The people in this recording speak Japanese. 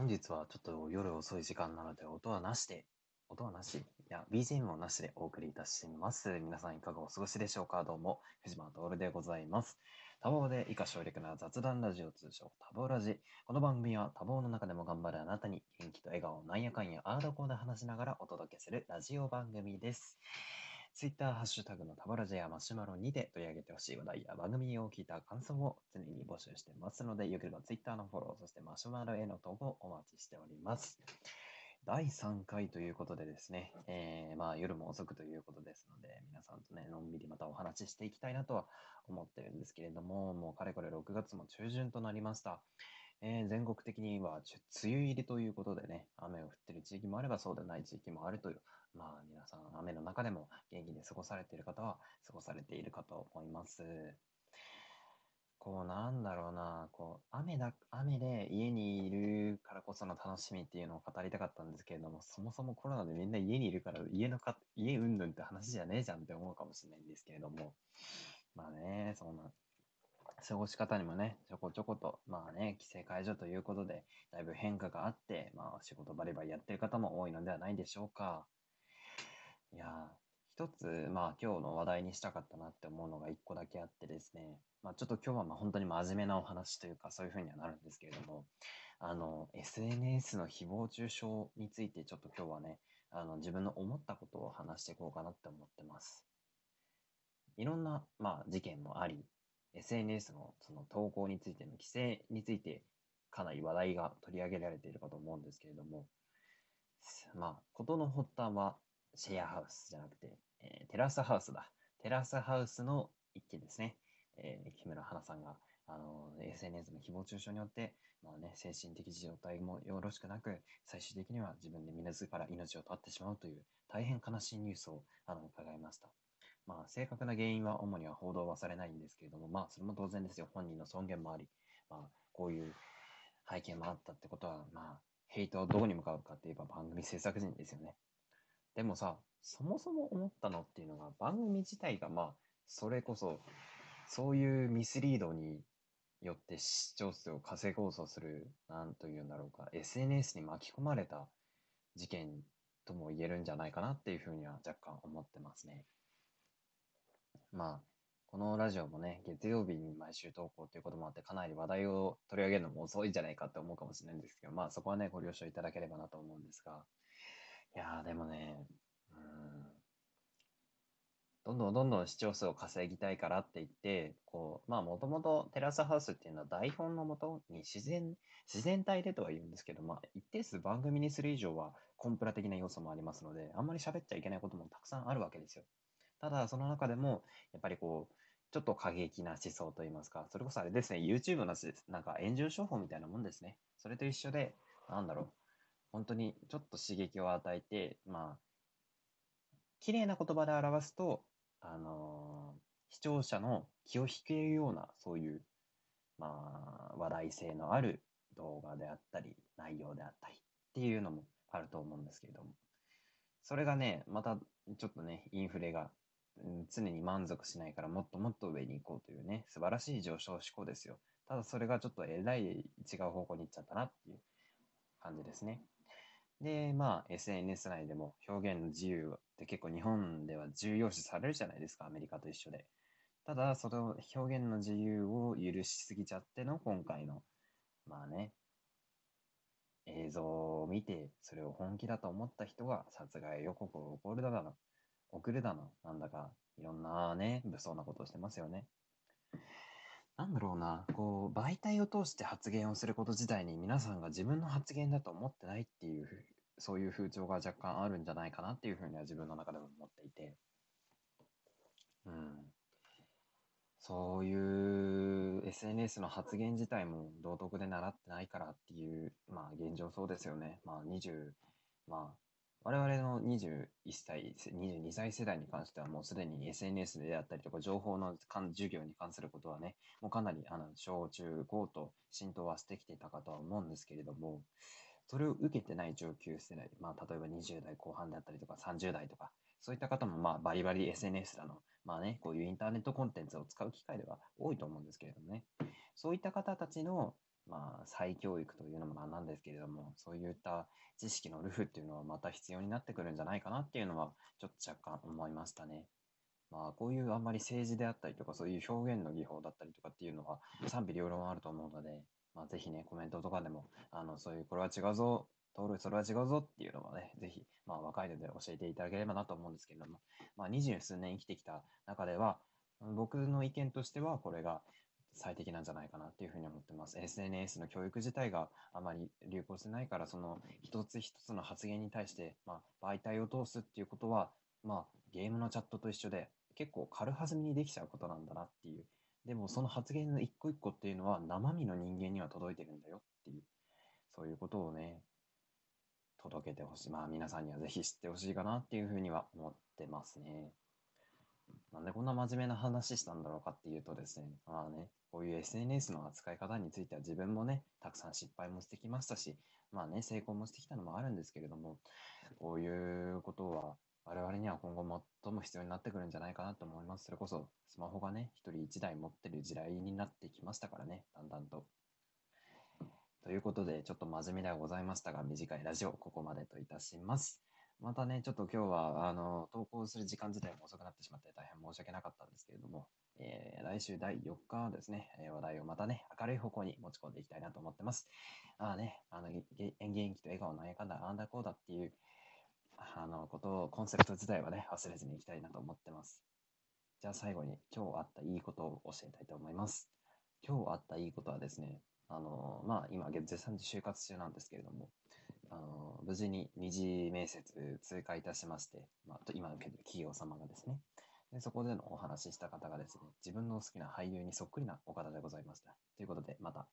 本日はちょっと夜遅い時間なので音はなしで、音はなし？いや、BGM もなしでお送りいたします。皆さんいかがお過ごしでしょうか？どうも、藤間徹でございます。多忙で以下省略な雑談ラジオ通称多忙ラジ。この番組は多忙の中でも頑張るあなたに元気と笑顔をなんやかんやアードコーで話しながらお届けするラジオ番組です。ツイッターハッシュタグのタバラジやマシュマロにて取り上げてほしい話題や番組を聞いた感想を常に募集してますので、よければツイッターのフォロー、そしてマシュマロへの投稿をお待ちしております。第3回ということでですね、えーまあ夜も遅くということですので、皆さんとね、のんびりまたお話ししていきたいなとは思ってるんですけれども、もうかれこれ6月も中旬となりました。えー全国的には梅雨入りということでね、雨を降ってる地域もあればそうでない地域もあるという、まあ皆さん雨の中でも元気に過ごされている方は過ごされているかと思います。こうなんだろうな、こう雨だ、雨で家にいるからこその楽しみっていうのを語りたかったんですけれども、そもそもコロナでみんな家にいるから家のか、家うんぬんって話じゃねえじゃんって思うかもしれないんですけれども、まあね、そんな、過ごし方にもね、ちょこちょこと、まあね、規制解除ということで、だいぶ変化があって、まあ仕事バリバリやってる方も多いのではないでしょうか。いや、一つ、まあ今日の話題にしたかったなって思うのが一個だけあってですね、まあちょっと今日はまあ本当に真面目なお話というかそういうふうにはなるんですけれども、あの、SNS の誹謗中傷についてちょっと今日はね、あの自分の思ったことを話していこうかなって思ってます。いろんな、まあ、事件もあり、SNS のその投稿についての規制についてかなり話題が取り上げられているかと思うんですけれども、まあ、事の発端はシェアハウスじゃなくて、えーテラスハウスだ。テラスハウスの一件ですね。えー木村花さんが、あの SNS の誹謗中傷によって、まあね、精神的状態もよろしくなく、最終的には自分で自ら命を絶ってしまうという大変悲しいニュースをあの伺いました。まあ、正確な原因は主には報道はされないんですけれども、まあ、それも当然ですよ。本人の尊厳もあり、まあ、こういう背景もあったってことは、まあ、ヘイトはどこに向かうかって言えば番組制作陣ですよね。でもさ、そもそも思ったのっていうのが、番組自体が、まあ、それこそ、そういうミスリードによって視聴数を稼ごうとする、なんというんだろうか、SNS に巻き込まれた事件とも言えるんじゃないかなっていうふうには若干思ってますね。まあ、このラジオもね、月曜日に毎週投稿ということもあって、かなり話題を取り上げるのも遅いんじゃないかって思うかもしれないんですけど、まあそこはね、ご了承いただければなと思うんですが、いやーでもね、どんどんどんどん視聴数を稼ぎたいからって言って、こう、まあもともとテラスハウスっていうのは台本のもとに自然、自然体でとは言うんですけど、まあ一定数番組にする以上はコンプラ的な要素もありますので、あんまり喋っちゃいけないこともたくさんあるわけですよ。ただ、その中でも、やっぱりこう、ちょっと過激な思想といいますか、それこそあれですね、YouTube のなんか炎上商法みたいなもんですね。それと一緒で、なんだろう、本当にちょっと刺激を与えて、まあ、綺麗な言葉で表すと、あのー視聴者の気を引けるような、そういう、まあ、話題性のある動画であったり、内容であったりっていうのもあると思うんですけれども、それがね、またちょっとね、インフレが、うん常に満足しないからもっともっと上に行こうというね、素晴らしい上昇志向ですよ。ただそれがちょっとえらい違う方向に行っちゃったなっていう感じですね。で、まあ SNS 内でも表現の自由って結構日本では重要視されるじゃないですか、アメリカと一緒で。ただ、その表現の自由を許しすぎちゃっての今回の、まあね、映像を見て、それを本気だと思った人が殺害予告を送るだの、送るだの、なんだか、いろんなね、物騒なことをしてますよね。なんだろうな、こう、媒体を通して発言をすること自体に皆さんが自分の発言だと思ってないっていう、そういう風潮が若干あるんじゃないかなっていうふうには自分の中でも思っていて、うん。そういう SNS の発言自体も道徳で習ってないからっていう、まあ現状そうですよね。まあ20、まあ我々の21歳、22歳世代に関してはもうすでに SNS であったりとか情報の授業に関することはね、もうかなりあの小中高と浸透はしてきていたかとは思うんですけれども、それを受けてない上級世代、まあ例えば20代後半であったりとか30代とか、そういった方もまあバリバリ SNS だの、まあね、こういうインターネットコンテンツを使う機会では多いと思うんですけれどもね、そういった方たちのまあ、再教育というのもなんなんですけれども、そういった知識のルフっていうのはまた必要になってくるんじゃないかなっていうのは、ちょっと若干思いましたね。まあ、こういうあんまり政治であったりとか、そういう表現の技法だったりとかっていうのは、賛否両論あると思うので、まあ、ぜひね、コメントとかでも、あの、そういう、これは違うぞ、通る、それは違うぞっていうのはね、ぜひ、まあ、若いので教えていただければなと思うんですけれども、まあ、二十数年生きてきた中では、僕の意見としては、これが最適なんじゃないかなっていうふうに思ってます。SNS の教育自体があまり流行してないから、その一つ一つの発言に対して、まあ、媒体を通すっていうことは、まあ、ゲームのチャットと一緒で、結構軽はずみにできちゃうことなんだなっていう。でも、その発言の一個一個っていうのは、生身の人間には届いてるんだよっていう、そういうことをね、届けてほしい。まあ、皆さんにはぜひ知ってほしいかなっていうふうには思ってますね。なんでこんな真面目な話したんだろうかっていうとですね、まあね、こういう SNS の扱い方については自分もね、たくさん失敗もしてきましたし、まあね、成功もしてきたのもあるんですけれども、こういうことは我々には今後最も必要になってくるんじゃないかなと思います。それこそスマホがね、一人一台持ってる時代になってきましたからね、だんだんと。ということで、ちょっと真面目ではございましたが、短いラジオ、ここまでといたします。またね、ちょっと今日は、あの、投稿する時間自体も遅くなってしまって大変申し訳なかったんですけれども、えー、来週第4日はですね、え話題をまたね、明るい方向に持ち込んでいきたいなと思ってます。ああね、あの、元気と笑顔のあやかんだ、あんだこうだっていう、あの、ことを、コンセプト自体はね、忘れずにいきたいなと思ってます。じゃあ最後に、今日あったいいことを教えたいと思います。今日あったいいことはですね、あの、まあ、今、絶賛就活中なんですけれども、無事に二次面接通過いたしまして、まあ、今の企業様がですね、でそこでのお話しした方がですね、自分の好きな俳優にそっくりなお方でございました。ということで、また